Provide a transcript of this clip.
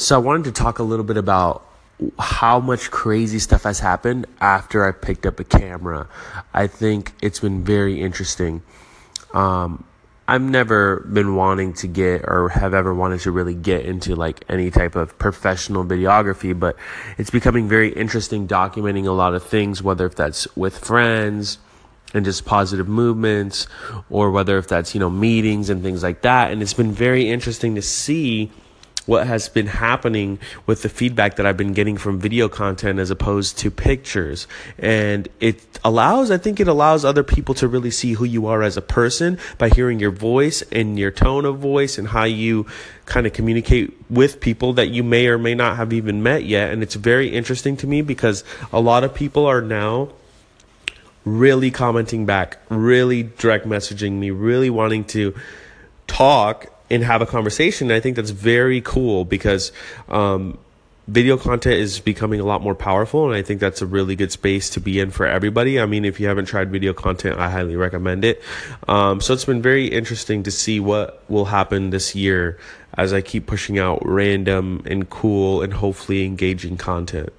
So I wanted to talk a little bit about how much crazy stuff has happened after I picked up a camera. I think it's been very interesting. Um, I've never been wanting to get or have ever wanted to really get into like any type of professional videography, but it's becoming very interesting documenting a lot of things, whether if that's with friends and just positive movements or whether if that's, you know, meetings and things like that. And it's been very interesting to see what has been happening with the feedback that I've been getting from video content as opposed to pictures. And it allows, I think it allows other people to really see who you are as a person by hearing your voice and your tone of voice and how you kind of communicate with people that you may or may not have even met yet. And it's very interesting to me because a lot of people are now really commenting back, really direct messaging me, really wanting to talk and have a conversation. And I think that's very cool because um, video content is becoming a lot more powerful, and I think that's a really good space to be in for everybody. I mean, if you haven't tried video content, I highly recommend it. Um, so it's been very interesting to see what will happen this year as I keep pushing out random and cool and hopefully engaging content.